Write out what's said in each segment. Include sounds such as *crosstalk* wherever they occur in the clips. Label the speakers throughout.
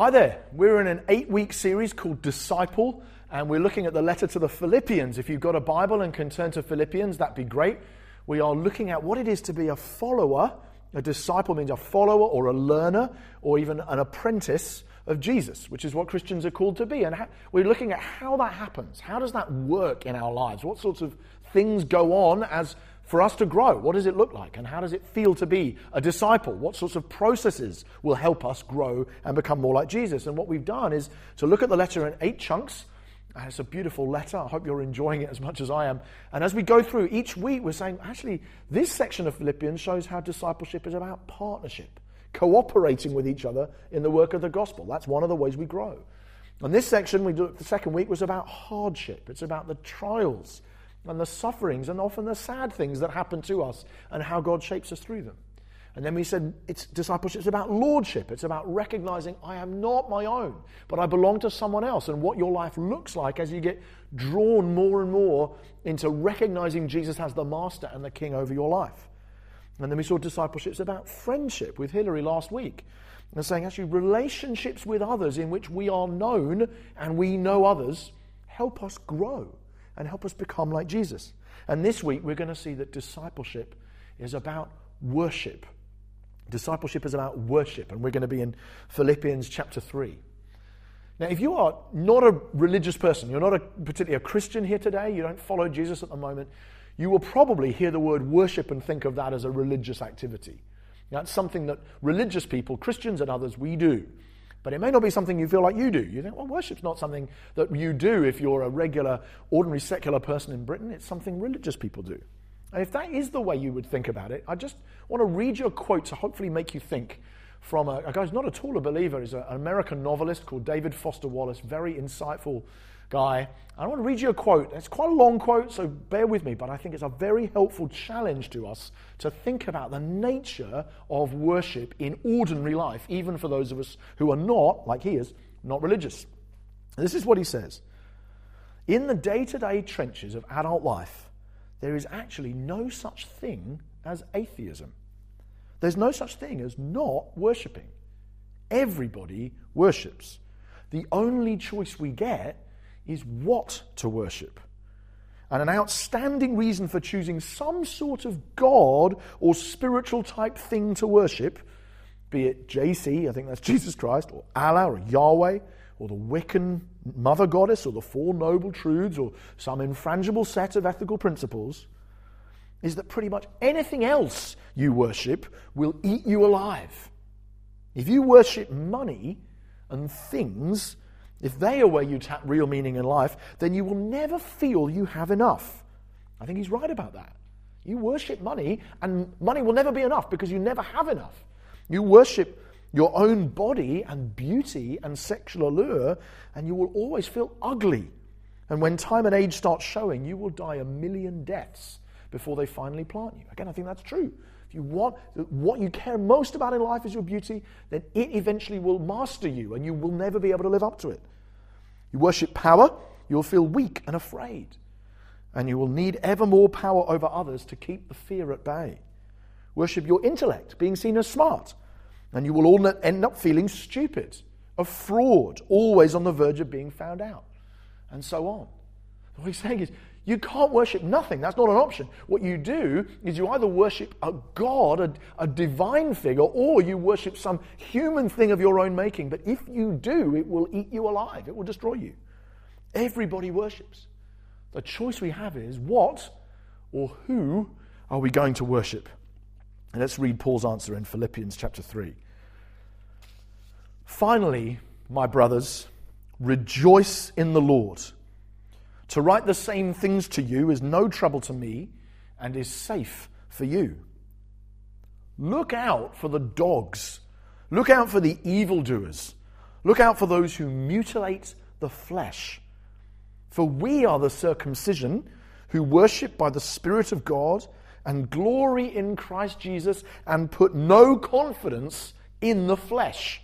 Speaker 1: Hi there. We're in an eight week series called Disciple, and we're looking at the letter to the Philippians. If you've got a Bible and can turn to Philippians, that'd be great. We are looking at what it is to be a follower. A disciple means a follower or a learner or even an apprentice of Jesus, which is what Christians are called to be. And we're looking at how that happens. How does that work in our lives? What sorts of things go on as for us to grow? What does it look like? And how does it feel to be a disciple? What sorts of processes will help us grow and become more like Jesus? And what we've done is to look at the letter in eight chunks. And it's a beautiful letter. I hope you're enjoying it as much as I am. And as we go through each week, we're saying, actually, this section of Philippians shows how discipleship is about partnership, cooperating with each other in the work of the gospel. That's one of the ways we grow. And this section, we the second week, was about hardship. It's about the trials and the sufferings and often the sad things that happen to us and how God shapes us through them. And then we said it's discipleship it's about lordship. It's about recognizing I am not my own, but I belong to someone else, and what your life looks like as you get drawn more and more into recognizing Jesus as the master and the king over your life. And then we saw discipleship is about friendship with Hillary last week. And saying actually relationships with others in which we are known and we know others help us grow and help us become like Jesus. And this week, we're going to see that discipleship is about worship. Discipleship is about worship, and we're going to be in Philippians chapter 3. Now, if you are not a religious person, you're not a, particularly a Christian here today, you don't follow Jesus at the moment, you will probably hear the word worship and think of that as a religious activity. That's something that religious people, Christians and others, we do. But it may not be something you feel like you do. You think, well, worship's not something that you do if you're a regular, ordinary, secular person in Britain. It's something religious people do. And if that is the way you would think about it, I just want to read you a quote to hopefully make you think from a, a guy who's not at all a believer. He's an American novelist called David Foster Wallace, very insightful guy. I want to read you a quote. It's quite a long quote, so bear with me, but I think it's a very helpful challenge to us to think about the nature of worship in ordinary life, even for those of us who are not, like he is, not religious. This is what he says In the day to day trenches of adult life, there is actually no such thing as atheism. There's no such thing as not worshipping. Everybody worships. The only choice we get is what to worship. And an outstanding reason for choosing some sort of God or spiritual type thing to worship, be it JC, I think that's *laughs* Jesus Christ, or Allah, or Yahweh, or the Wiccan mother goddess, or the Four Noble Truths, or some infrangible set of ethical principles, is that pretty much anything else you worship will eat you alive. If you worship money and things, if they are where you tap real meaning in life, then you will never feel you have enough. I think he's right about that. You worship money, and money will never be enough because you never have enough. You worship your own body and beauty and sexual allure, and you will always feel ugly. And when time and age start showing, you will die a million deaths before they finally plant you. Again, I think that's true. If you want what you care most about in life is your beauty, then it eventually will master you and you will never be able to live up to it. You worship power, you'll feel weak and afraid. And you will need ever more power over others to keep the fear at bay. Worship your intellect, being seen as smart. And you will all end up feeling stupid, a fraud, always on the verge of being found out, and so on. What he's saying is, you can't worship nothing. That's not an option. What you do is you either worship a God, a, a, divine figure, or you worship some human thing of your own making. But if you do, it will eat you alive, it will destroy you. Everybody worships. The choice we have is what or who are we going to worship? And let's read Paul's answer in Philippians chapter 3. Finally, my brothers, rejoice in the Lord. To write the same things to you is no trouble to me and is safe for you. Look out for the dogs. Look out for the evildoers. Look out for those who mutilate the flesh. For we are the circumcision who worship by the Spirit of God and glory in Christ Jesus and put no confidence in the flesh.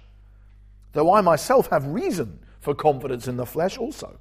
Speaker 1: Though I myself have reason for confidence in the flesh also.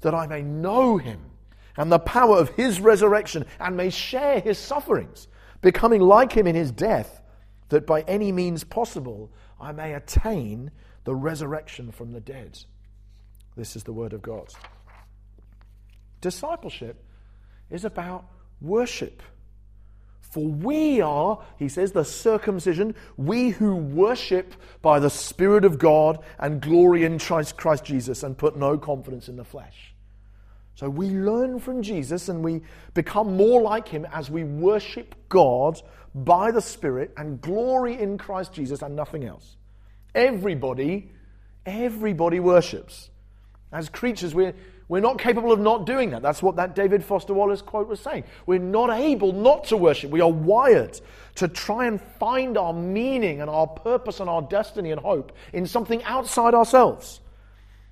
Speaker 1: that I may know him and the power of his resurrection and may share his sufferings, becoming like him in his death, that by any means possible I may attain the resurrection from the dead. This is the word of God. Discipleship is about worship. For we are, he says, the circumcision, we who worship by the Spirit of God and glory in Christ, Jesus and put no confidence in the flesh. So we learn from Jesus and we become more like him as we worship God by the Spirit and glory in Christ Jesus and nothing else. Everybody, everybody worships. As creatures, we're, we're not capable of not doing that. That's what that David Foster Wallace quote was saying. We're not able not to worship. We are wired to try and find our meaning and our purpose and our destiny and hope in something outside ourselves.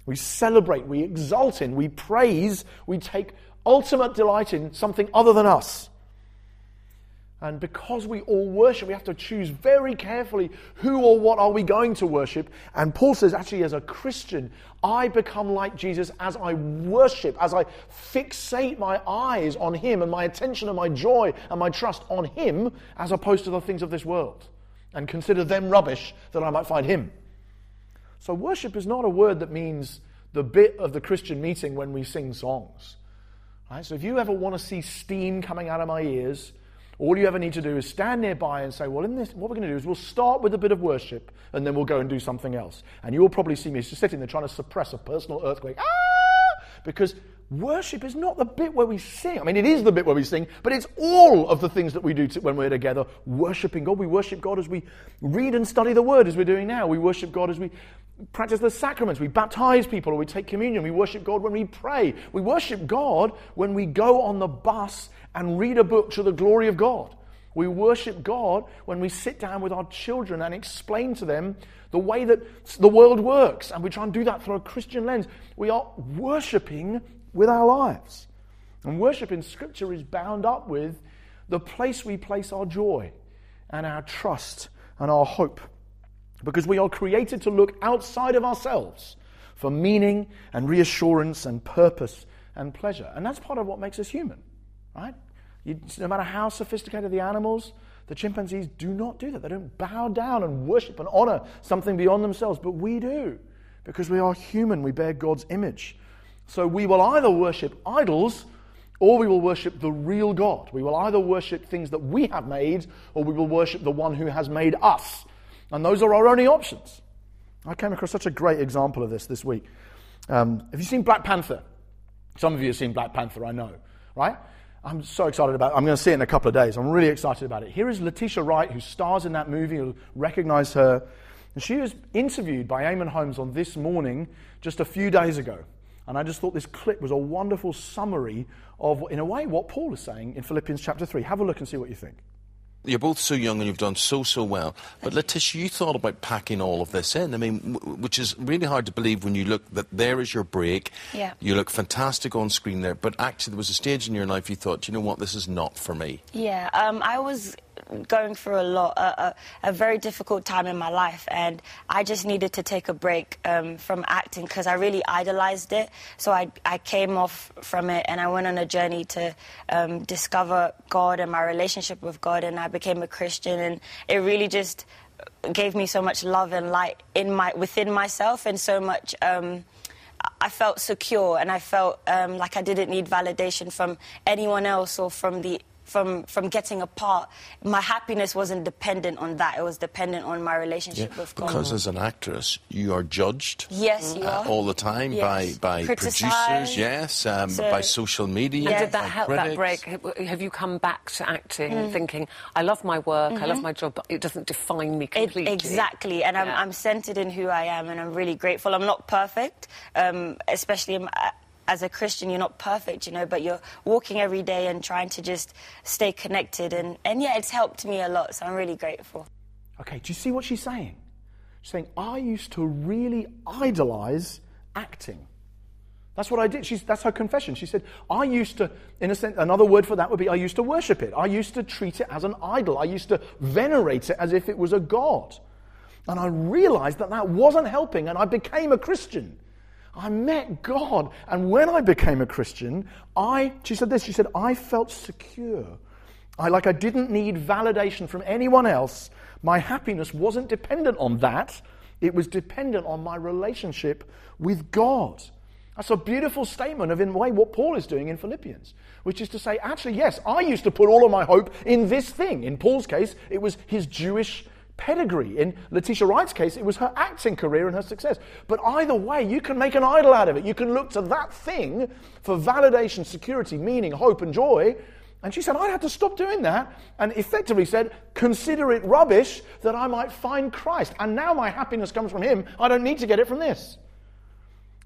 Speaker 1: We celebrate, we exult in, we praise, we take ultimate delight in something other than us. And because we all worship, we have to choose very carefully who or what are we going to worship. And Paul says, actually, as a Christian, I become like Jesus as I worship, as I fixate my eyes on Him and my attention and my joy and my trust on Him, as opposed to the things of this world, and consider them rubbish that I might find Him. So, worship is not a word that means the bit of the Christian meeting when we sing songs. Right? So, if you ever want to see steam coming out of my ears, all you ever need to do is stand nearby and say, Well, in this, what we're going to do is we'll start with a bit of worship and then we'll go and do something else. And you'll probably see me just sitting there trying to suppress a personal earthquake. Ah! Because worship is not the bit where we sing. I mean, it is the bit where we sing, but it's all of the things that we do to, when we're together, worshiping God. We worship God as we read and study the Word, as we're doing now. We worship God as we practice the sacraments. We baptize people or we take communion. We worship God when we pray. We worship God when we go on the bus and read a book to the glory of God. We worship God when we sit down with our children and explain to them the way that the world works. And we try and do that through a Christian lens. We are worshiping with our lives. And worship in Scripture is bound up with the place we place our joy and our trust and our hope. Because we are created to look outside of ourselves for meaning and reassurance and purpose and pleasure. And that's part of what makes us human, right? You, no matter how sophisticated the animals, the chimpanzees do not do that. They don't bow down and worship and honor something beyond themselves, but we do because we are human. We bear God's image. So we will either worship idols or we will worship the real God. We will either worship things that we have made or we will worship the one who has made us. And those are our only options. I came across such a great example of this this week. Um, have you seen Black Panther? Some of you have seen Black Panther, I know, right? I'm so excited about it. I'm going to see it in a couple of days. I'm really excited about it. Here is Letitia Wright, who stars in that movie. You'll recognize her. And she was interviewed by Eamonn Holmes on This Morning just a few days ago. And I just thought this clip was a wonderful summary of, in a way, what Paul is saying in Philippians chapter 3. Have a look and see what you think.
Speaker 2: You're both so young and you've done so, so well. But Letitia, you thought about packing all of this in. I mean, w- which is really hard to believe when you look that there is your break.
Speaker 3: Yeah.
Speaker 2: You look fantastic on screen there. But actually, there was a stage in your life you thought, you know what, this is not for me.
Speaker 3: Yeah, um, I was going through a lot, a, a, a, very difficult time in my life, and I just needed to take a break um, from acting because I really idolized it. So I, I came off from it and I went on a journey to um, discover God and my relationship with God, and I became a Christian, and it really just gave me so much love and light in my within myself, and so much. Um, I felt secure and I felt um, like I didn't need validation from anyone else or from the from from getting apart. My happiness wasn't dependent on that; it was dependent on my relationship with God.
Speaker 2: Because as an actress, you are judged
Speaker 3: yes, you
Speaker 2: uh,
Speaker 3: are.
Speaker 2: all the time
Speaker 3: Yes.
Speaker 2: by, by producers, yes, um,
Speaker 3: So-
Speaker 2: by social media.
Speaker 3: And
Speaker 4: Did that
Speaker 2: by
Speaker 4: help that break? Have- Have you come back to acting
Speaker 3: Mm.
Speaker 4: thinking, I love my work, I love my job, but it doesn't define me
Speaker 3: It-
Speaker 4: completely?
Speaker 3: exactly, and I'm, I'm centered in who I am, and I'm really grateful. I'm not perfect, um, especially in, uh, as a Christian. You're not perfect, you know, but you're walking every day and trying to just stay connected, and, and yeah, it's helped me a lot. So I'm really grateful.
Speaker 1: Okay, do you see what she's saying? She's saying, I used to really idolize acting. That's what I did. She's, that's her confession. She said, I used to, in a sense, another word for that would be I used to worship it. I used to treat it as an idol. I used to venerate it as if it was a god. And I realized that that wasn't helping, and I became a Christian. I met God. And when I became a Christian, I, she said this, she said, I felt secure. I, like I didn't need validation from anyone else. My happiness wasn't dependent on that. It was dependent on my relationship with God. That's a beautiful statement of, in a way, what Paul is doing in Philippians, which is to say, actually, yes, I used to put all of my hope in this thing. In Paul's case, it was his Jewish pedigree. In Letitia Wright's case, it was her acting career and her success. But either way, you can make an idol out of it. You can look to that thing for validation, security, meaning, hope, and joy. And she said, I had to stop doing that and effectively said, consider it rubbish that I might find Christ. And now my happiness comes from Him. I don't need to get it from this.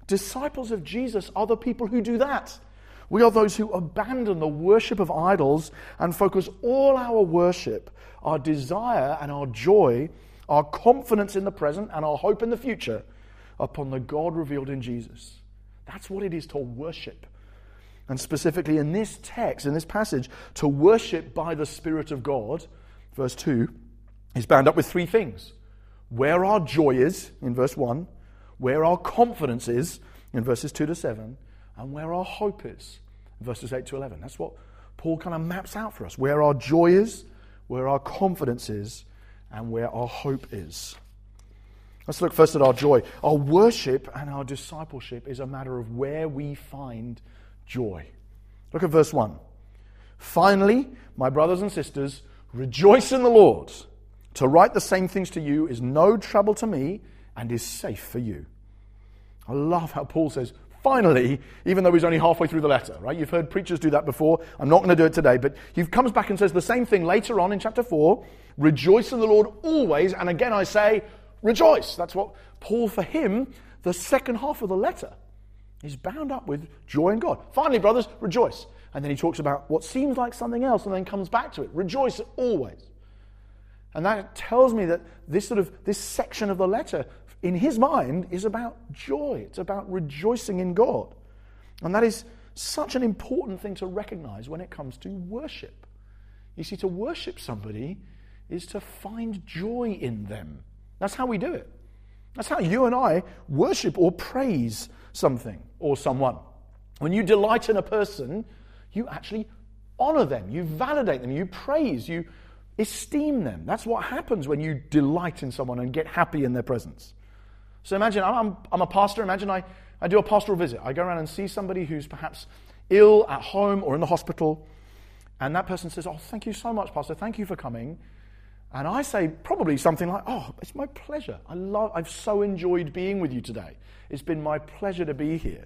Speaker 1: Disciples of Jesus are the people who do that. We are those who abandon the worship of idols and focus all our worship, our desire and our joy, our confidence in the present and our hope in the future upon the God revealed in Jesus. That's what it is to worship. And specifically in this text, in this passage, to worship by the Spirit of God, verse 2, is bound up with three things where our joy is, in verse 1, where our confidence is, in verses 2 to 7, and where our hope is, verses 8 to 11. That's what Paul kind of maps out for us where our joy is, where our confidence is, and where our hope is. Let's look first at our joy. Our worship and our discipleship is a matter of where we find joy. Look at verse 1. Finally, my brothers and sisters, rejoice in the Lord. To write the same things to you is no trouble to me and is safe for you. I love how Paul says, finally, even though he's only halfway through the letter, right? You've heard preachers do that before. I'm not going to do it today, but he comes back and says the same thing later on in chapter 4 rejoice in the Lord always. And again, I say, rejoice. That's what Paul, for him, the second half of the letter is bound up with joy in God. Finally, brothers, rejoice. And then he talks about what seems like something else and then comes back to it. Rejoice always. And that tells me that this sort of this section of the letter in his mind is about joy. It's about rejoicing in God. And that is such an important thing to recognize when it comes to worship. You see, to worship somebody is to find joy in them. That's how we do it. That's how you and I worship or praise something or someone. When you delight in a person, you actually honor them, you validate them, you praise, you esteem them. That's what happens when you delight in someone and get happy in their presence. So imagine I'm, I'm a pastor. Imagine I, I do a pastoral visit. I go around and see somebody who's perhaps ill at home or in the hospital. And that person says, Oh, thank you so much, Pastor. Thank you for coming. And I say probably something like, Oh, it's my pleasure. I love, I've so enjoyed being with you today. It's been my pleasure to be here.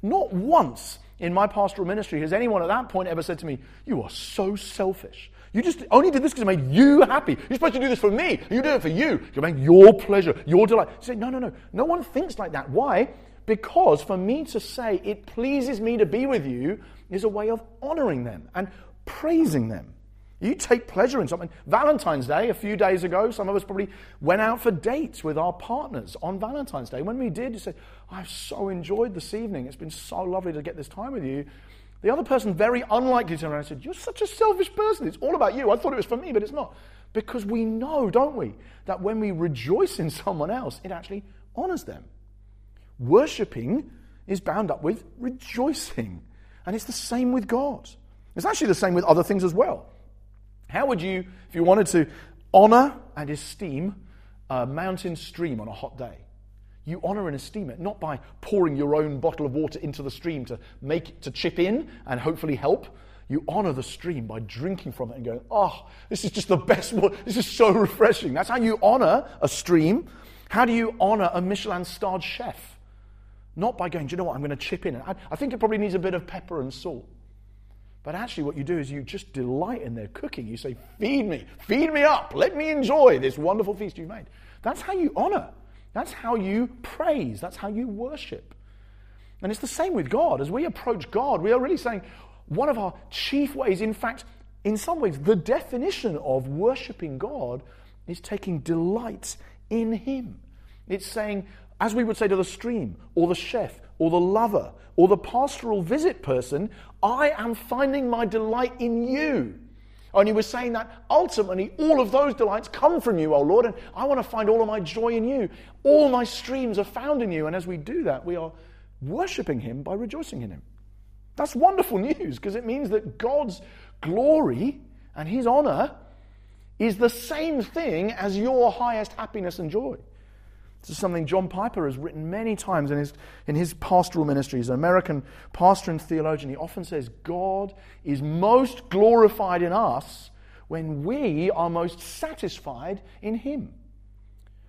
Speaker 1: Not once in my pastoral ministry has anyone at that point ever said to me, You are so selfish. You just only did this because it made you happy. You're supposed to do this for me. You do it for you. You make your pleasure, your delight. You say, no, no, no. No one thinks like that. Why? Because for me to say it pleases me to be with you is a way of honoring them and praising them. You take pleasure in something. Valentine's Day, a few days ago, some of us probably went out for dates with our partners on Valentine's Day. When we did, you said, I've so enjoyed this evening. It's been so lovely to get this time with you. The other person, very unlikely, turned around and said, You're such a selfish person. It's all about you. I thought it was for me, but it's not. Because we know, don't we, that when we rejoice in someone else, it actually honors them. Worshipping is bound up with rejoicing. And it's the same with God. It's actually the same with other things as well. How would you, if you wanted to honor and esteem a mountain stream on a hot day? You honor and esteem it not by pouring your own bottle of water into the stream to make to chip in and hopefully help. You honor the stream by drinking from it and going, oh, this is just the best water. *laughs* This is so refreshing. That's how you honor a stream. How do you honor a Michelin starred chef? Not by going, do you know what, I'm going to chip in. I, I think it probably needs a bit of pepper and salt. But actually, what you do is you just delight in their cooking. You say, Feed me, feed me up, let me enjoy this wonderful feast you've made. That's how you honor. That's how you praise. That's how you worship. And it's the same with God. As we approach God, we are really saying one of our chief ways, in fact, in some ways, the definition of worshiping God is taking delight in Him. It's saying, as we would say to the stream, or the chef, or the lover, or the pastoral visit person, I am finding my delight in you. And he was saying that ultimately all of those delights come from you, O Lord, and I want to find all of my joy in you. All my streams are found in you. And as we do that, we are worshipping him by rejoicing in him. That's wonderful news because it means that God's glory and his honor is the same thing as your highest happiness and joy. This is something John Piper has written many times in his, in his pastoral ministry. He's an American pastor and theologian. He often says, God is most glorified in us when we are most satisfied in Him.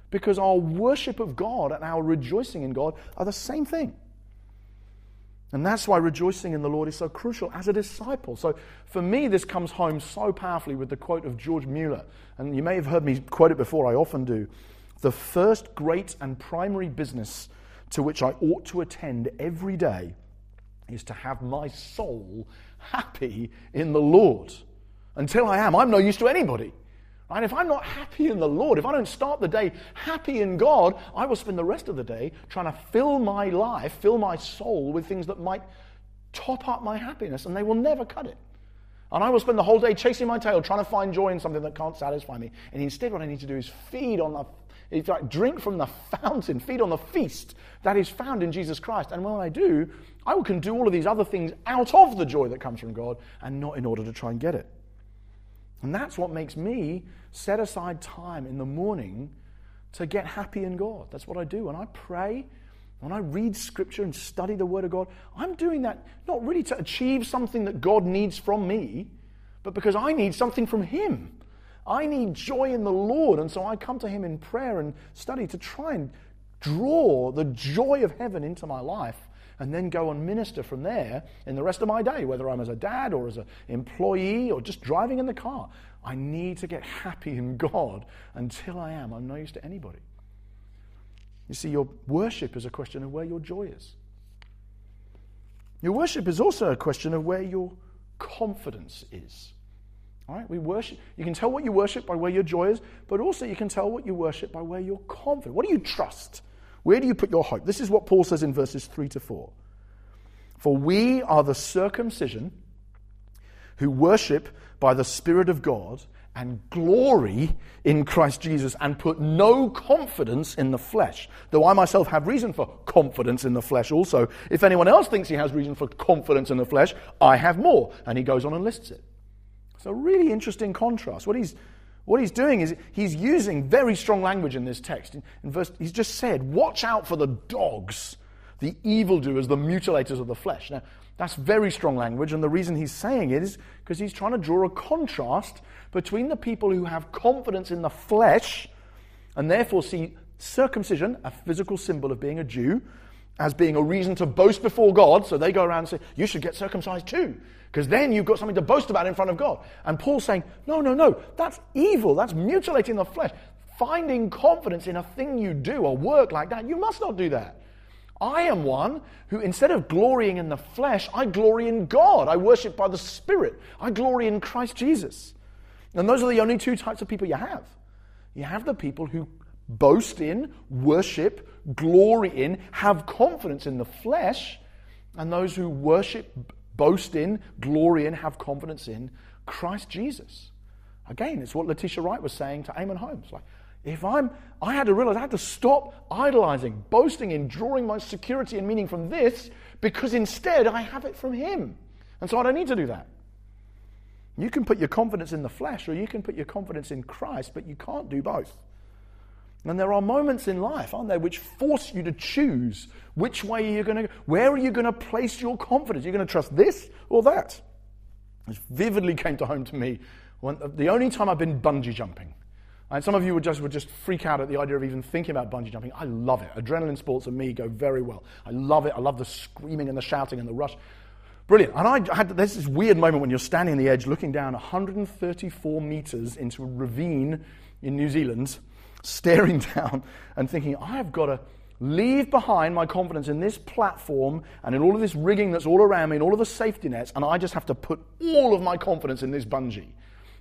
Speaker 1: Because our worship of God and our rejoicing in God are the same thing. And that's why rejoicing in the Lord is so crucial as a disciple. So for me, this comes home so powerfully with the quote of George Mueller. And you may have heard me quote it before, I often do. The first great and primary business to which I ought to attend every day is to have my soul happy in the Lord. Until I am, I'm no use to anybody. Right? If I'm not happy in the Lord, if I don't start the day happy in God, I will spend the rest of the day trying to fill my life, fill my soul with things that might top up my happiness, and they will never cut it. And I will spend the whole day chasing my tail, trying to find joy in something that can't satisfy me. And instead, what I need to do is feed on the it's like drink from the fountain, feed on the feast that is found in Jesus Christ. And when I do, I can do all of these other things out of the joy that comes from God and not in order to try and get it. And that's what makes me set aside time in the morning to get happy in God. That's what I do. When I pray, when I read scripture and study the Word of God, I'm doing that not really to achieve something that God needs from me, but because I need something from Him. I need joy in the Lord. And so I come to Him in prayer and study to try and draw the joy of heaven into my life and then go and minister from there in the rest of my day, whether I'm as a dad or as an employee or just driving in the car. I need to get happy in God. Until I am, I'm no use to anybody. You see, your worship is a question of where your joy is. Your worship is also a question of where your confidence is. All right, we worship. You can tell what you worship by where your joy is, but also you can tell what you worship by where you're confident. What do you trust? Where do you put your hope? This is what Paul says in verses 3 to 4. For we are the circumcision who worship by the Spirit of God and glory in Christ Jesus and put no confidence in the flesh. Though I myself have reason for confidence in the flesh also. If anyone else thinks he has reason for confidence in the flesh, I have more. And he goes on and lists it. It's a really interesting contrast. What he's, what he's doing is he's using very strong language in this text. In, in verse, he's just said, Watch out for the dogs, the evildoers, the mutilators of the flesh. Now, that's very strong language, and the reason he's saying it is because he's trying to draw a contrast between the people who have confidence in the flesh and therefore see circumcision, a physical symbol of being a Jew, as being a reason to boast before God. So they go around and say, You should get circumcised too, because then you've got something to boast about in front of God. And Paul's saying, No, no, no, that's evil. That's mutilating the flesh. Finding confidence in a thing you do or work like that, you must not do that. I am one who, instead of glorying in the flesh, I glory in God. I worship by the Spirit. I glory in Christ Jesus. And those are the only two types of people you have. You have the people who boast in, worship, glory in, have confidence in the flesh, and those who worship, boast in, glory in, have confidence in Christ Jesus. Again, it's what Letitia Wright was saying to Eamonn Holmes. Like, if I'm, I had to realize I had to stop idolizing, boasting in, drawing my security and meaning from this, because instead I have it from Him. And so I don't need to do that. You can put your confidence in the flesh or you can put your confidence in Christ, but you can't do both. And there are moments in life, aren't there, which force you to choose which way you're going to. Where are you going to place your confidence? You're going to trust this or that. This vividly came to home to me when, uh, the only time I've been bungee jumping. And some of you would just, would just freak out at the idea of even thinking about bungee jumping. I love it. Adrenaline sports and me go very well. I love it. I love the screaming and the shouting and the rush. Brilliant. And I had this weird moment when you're standing on the edge looking down 134 meters into a ravine in New Zealand, staring *laughs* down and thinking, I have got to leave behind my confidence in this platform and in all of this rigging that's all around me and all of the safety nets, and I just have to put all of my confidence in this bungee.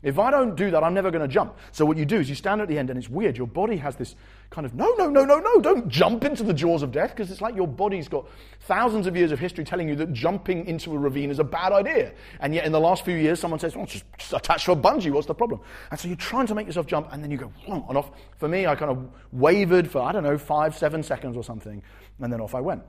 Speaker 1: If I don't do that, I'm never going to jump. So what you do is you stand at the end, and it's weird. Your body has this kind of no, no, no, no, no, don't jump into the jaws of death because it's like your body's got thousands of years of history telling you that jumping into a ravine is a bad idea. And yet in the last few years, someone says, "Well, just, just attach to a bungee. What's the problem?" And so you're trying to make yourself jump, and then you go and off. For me, I kind of wavered for I don't know five, seven seconds or something, and then off I went.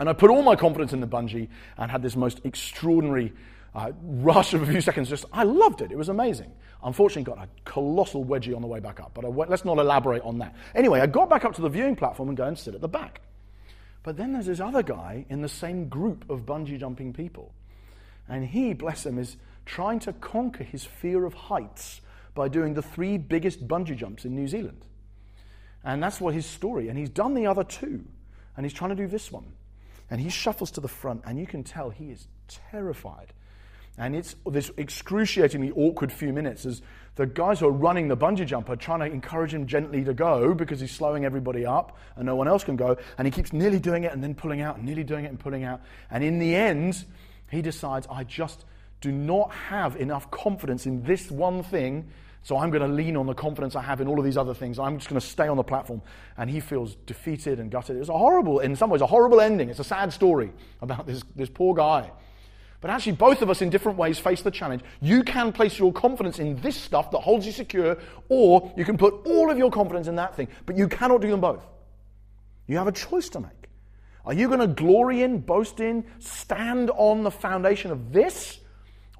Speaker 1: And I put all my confidence in the bungee and had this most extraordinary uh, rush of a few seconds. Just, I loved it. It was amazing. Unfortunately, got a colossal wedgie on the way back up, but went, let's not elaborate on that. Anyway, I got back up to the viewing platform and go and sit at the back. But then there's this other guy in the same group of bungee jumping people. And he, bless him, is trying to conquer his fear of heights by doing the three biggest bungee jumps in New Zealand. And that's what his story. And he's done the other two. And he's trying to do this one. And he shuffles to the front, and you can tell he is terrified and it's this excruciatingly awkward few minutes as the guys who are running the bungee jump are trying to encourage him gently to go because he's slowing everybody up and no one else can go. And he keeps nearly doing it and then pulling out, and nearly doing it and pulling out. And in the end, he decides, I just do not have enough confidence in this one thing. So I'm going to lean on the confidence I have in all of these other things. I'm just going to stay on the platform. And he feels defeated and gutted. It's a horrible, in some ways, a horrible ending. It's a sad story about this, this poor guy but actually, both of us in different ways face the challenge. You can place your confidence in this stuff that holds you secure, or you can put all of your confidence in that thing. But you cannot do them both. You have a choice to make. Are you going to glory in, boast in, stand on the foundation of this?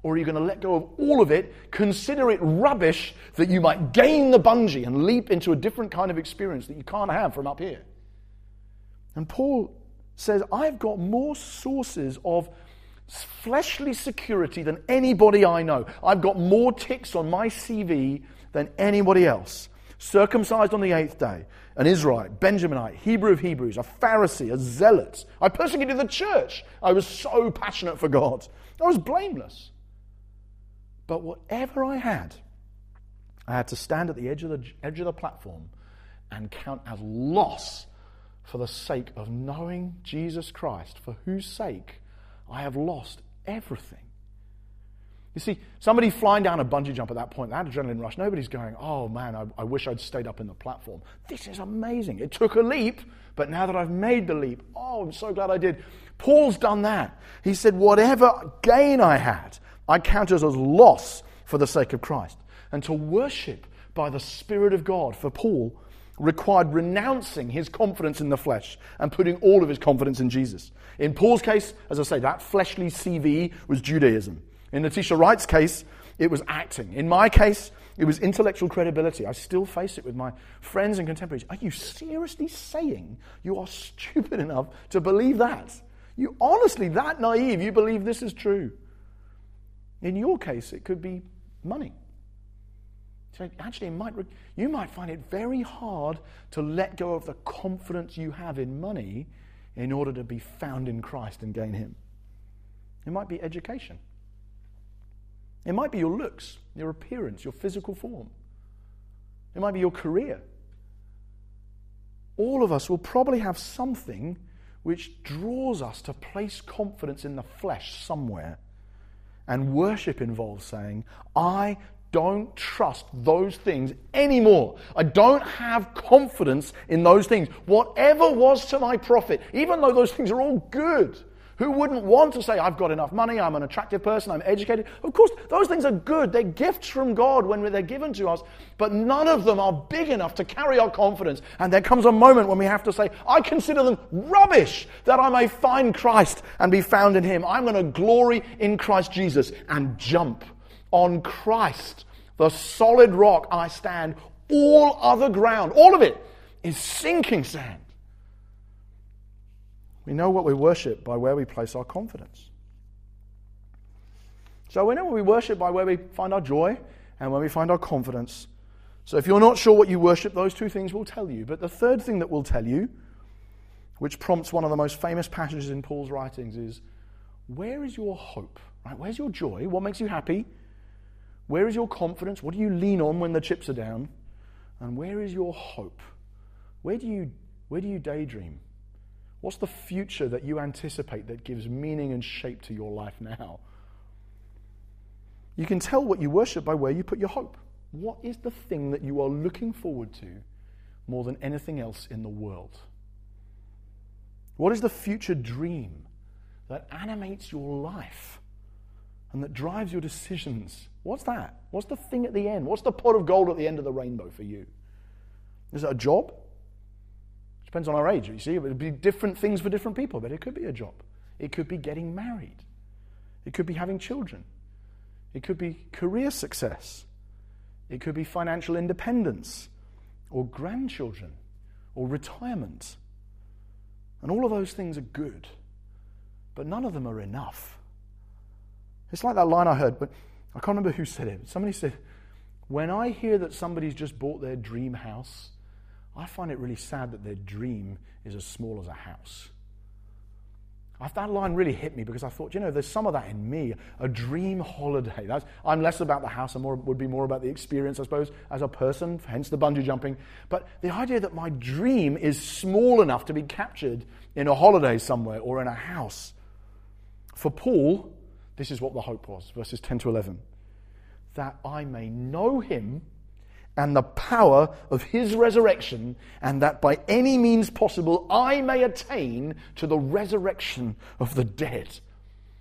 Speaker 1: Or are you going to let go of all of it, consider it rubbish that you might gain the bungee and leap into a different kind of experience that you can't have from up here? And Paul says, I've got more sources of fleshly security than anybody I know. I've got more ticks on my CV than anybody else. Circumcised on the eighth day, an Israelite, Benjaminite, Hebrew of Hebrews, a Pharisee, a zealot. I persecuted the church. I was so passionate for God. I was blameless. But whatever I had, I had to stand at the edge of the, edge of the platform and count as loss for the sake of knowing Jesus Christ, for whose sake I have lost everything. You see, somebody flying down a bungee jump at that point, that adrenaline rush, nobody's going, oh man, I, I, wish I'd stayed up in the platform. This is amazing. It took a leap, but now that I've made the leap, oh, I'm so glad I did. Paul's done that. He said, whatever gain I had, I count as loss for the sake of Christ. And to worship by the Spirit of God for Paul required renouncing his confidence in the flesh and putting all of his confidence in Jesus. In Paul's case, as I say, that fleshly CV was Judaism. In Letitia Wright's case, it was acting. In my case, it was intellectual credibility. I still face it with my friends and contemporaries. Are you seriously saying you are stupid enough to believe that? You honestly that naive, you believe this is true. In your case, it could be money. So actually, might, you might find it very hard to let go of the confidence you have in money in order to be found in Christ and gain Him. It might be education. It might be your looks, your appearance, your physical form. It might be your career. All of us will probably have something which draws us to place confidence in the flesh somewhere. And worship involves saying, I don't trust those things anymore. I don't have confidence in those things. Whatever was to my profit, even though those things are all good. Who wouldn't want to say, I've got enough money, I'm an attractive person, I'm educated? Of course, those things are good. They're gifts from God when they're given to us, but none of them are big enough to carry our confidence. And there comes a moment when we have to say, I consider them rubbish that I may find Christ and be found in Him. I'm going to glory in Christ Jesus and jump on Christ, the solid rock I stand. All other ground, all of it, is sinking sand. We know what we worship by where we place our confidence. So we know what we worship by where we find our joy and where we find our confidence. So if you're not sure what you worship, those two things will tell you. But the third thing that will tell you, which prompts one of the most famous passages in Paul's writings, is where is your hope? Right? Where's your joy? What makes you happy? Where is your confidence? What do you lean on when the chips are down? And where is your hope? Where do you, where do you daydream? What's the future that you anticipate that gives meaning and shape to your life now? You can tell what you worship by where you put your hope. What is the thing that you are looking forward to more than anything else in the world? What is the future dream that animates your life and that drives your decisions? What's that? What's the thing at the end? What's the pot of gold at the end of the rainbow for you? Is it a job? It Depends on our age, you see. It would be different things for different people, but it could be a job. It could be getting married. It could be having children. It could be career success. It could be financial independence or grandchildren or retirement. And all of those things are good, but none of them are enough. It's like that line I heard, but I can't remember who said it. Somebody said, When I hear that somebody's just bought their dream house, I find it really sad that their dream is as small as a house. That line really hit me because I thought, you know, there's some of that in me, a dream holiday. That's, I'm less about the house and more, would be more about the experience, I suppose, as a person, hence the bungee jumping. But the idea that my dream is small enough to be captured in a holiday somewhere or in a house. For Paul, this is what the hope was, verses 10 to 11. That I may know him and the power of his resurrection, and that by any means possible I may attain to the resurrection of the dead.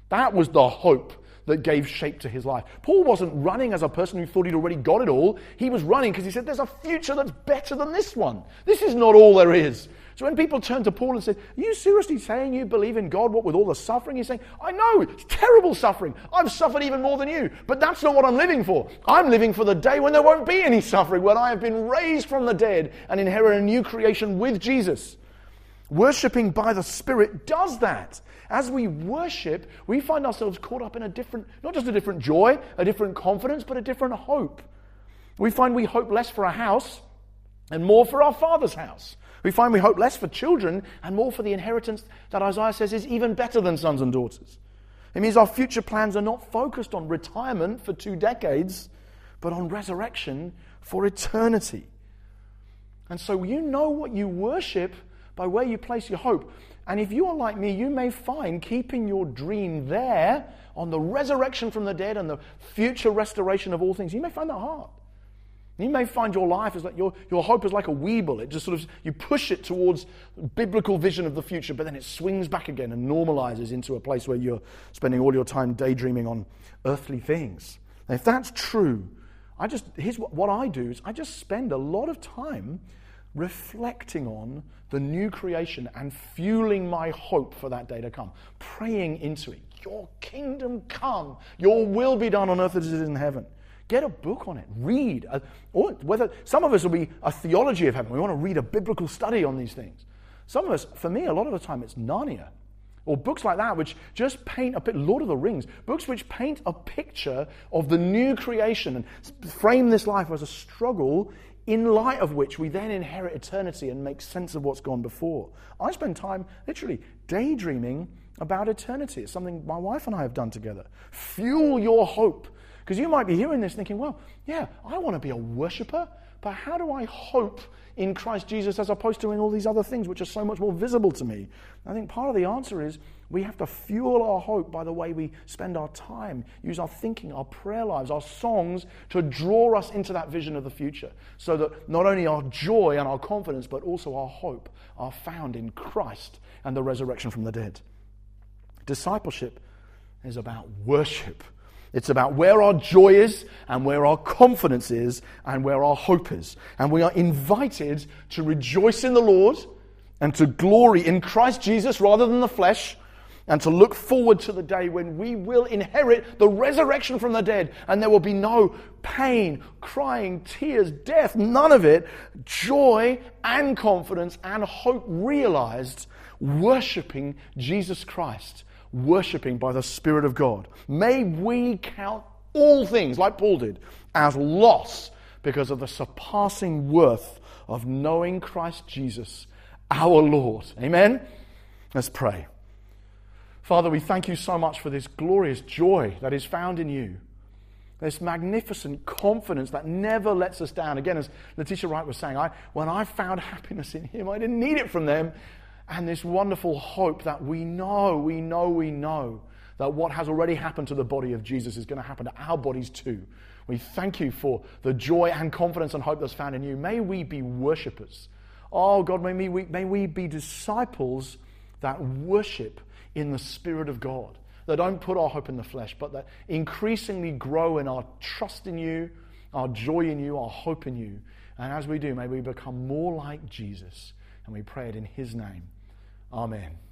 Speaker 1: That was the hope that gave shape to his life. Paul wasn't running as a person who thought he'd already got it all. He was running because he said, There's a future that's better than this one. This is not all there is. So when people turned to Paul and said, Are you seriously saying you believe in God, what with all the suffering? He's saying, I know, it's terrible suffering. I've suffered even more than you, but that's not what I'm living for. I'm living for the day when there won't be any suffering, when I have been raised from the dead and inherit a new creation with Jesus. Worshipping by the Spirit does that. As we worship, we find ourselves caught up in a different, not just a different joy, a different confidence, but a different hope. We find we hope less for a house and more for our Father's house. We find we hope less for children and more for the inheritance that Isaiah says is even better than sons and daughters. It means our future plans are not focused on retirement for two decades, but on resurrection for eternity. And so you know what you worship by where you place your hope. And if you are like me, you may find keeping your dream there on the resurrection from the dead and the future restoration of all things, you may find that hard. You may find your life is like your, your hope is like a weeble. It just sort of you push it towards biblical vision of the future, but then it swings back again and normalizes into a place where you're spending all your time daydreaming on earthly things. And if that's true, I just here's what, what I do is I just spend a lot of time reflecting on the new creation and fueling my hope for that day to come, praying into it. Your kingdom come, your will be done on earth as it is in heaven. Get a book on it. Read. Or whether some of us will be a theology of heaven. We want to read a biblical study on these things. Some of us, for me, a lot of the time, it's Narnia or books like that, which just paint a bit, Lord of the Rings, books which paint a picture of the new creation and frame this life as a struggle in light of which we then inherit eternity and make sense of what's gone before. I spend time literally daydreaming about eternity. It's something my wife and I have done together. Fuel your hope because you might be hearing this thinking, well, yeah, I want to be a worshiper, but how do I hope in Christ Jesus as opposed to doing all these other things which are so much more visible to me? I think part of the answer is we have to fuel our hope by the way we spend our time, use our thinking, our prayer lives, our songs to draw us into that vision of the future so that not only our joy and our confidence, but also our hope are found in Christ and the resurrection from the dead. Discipleship is about worship it's about where our joy is and where our confidence is and where our hope is. And we are invited to rejoice in the Lord and to glory in Christ Jesus rather than the flesh and to look forward to the day when we will inherit the resurrection from the dead and there will be no pain, crying, tears, death, none of it. Joy and confidence and hope realized, worshiping Jesus Christ worshipping by the Spirit of God. May we count all things, like Paul did, as loss because of the surpassing worth of knowing Christ Jesus, our Lord. Amen? Let's pray. Father, we thank you so much for this glorious joy that is found in you. This magnificent confidence that never lets us down. Again, as Letitia Wright was saying, I, when I found happiness in Him, I didn't need it from them. And this wonderful hope that we know, we know, we know that what has already happened to the body of Jesus is going to happen to our bodies too. We thank you for the joy and confidence and hope that's found in you. May we be worshippers. Oh, God, may we, may we be disciples that worship in the Spirit of God that don't put our hope in the flesh, but that increasingly grow in our trust in you, our joy in you, our hope in you. And as we do, may we become more like Jesus. And we pray it in his name. Amen.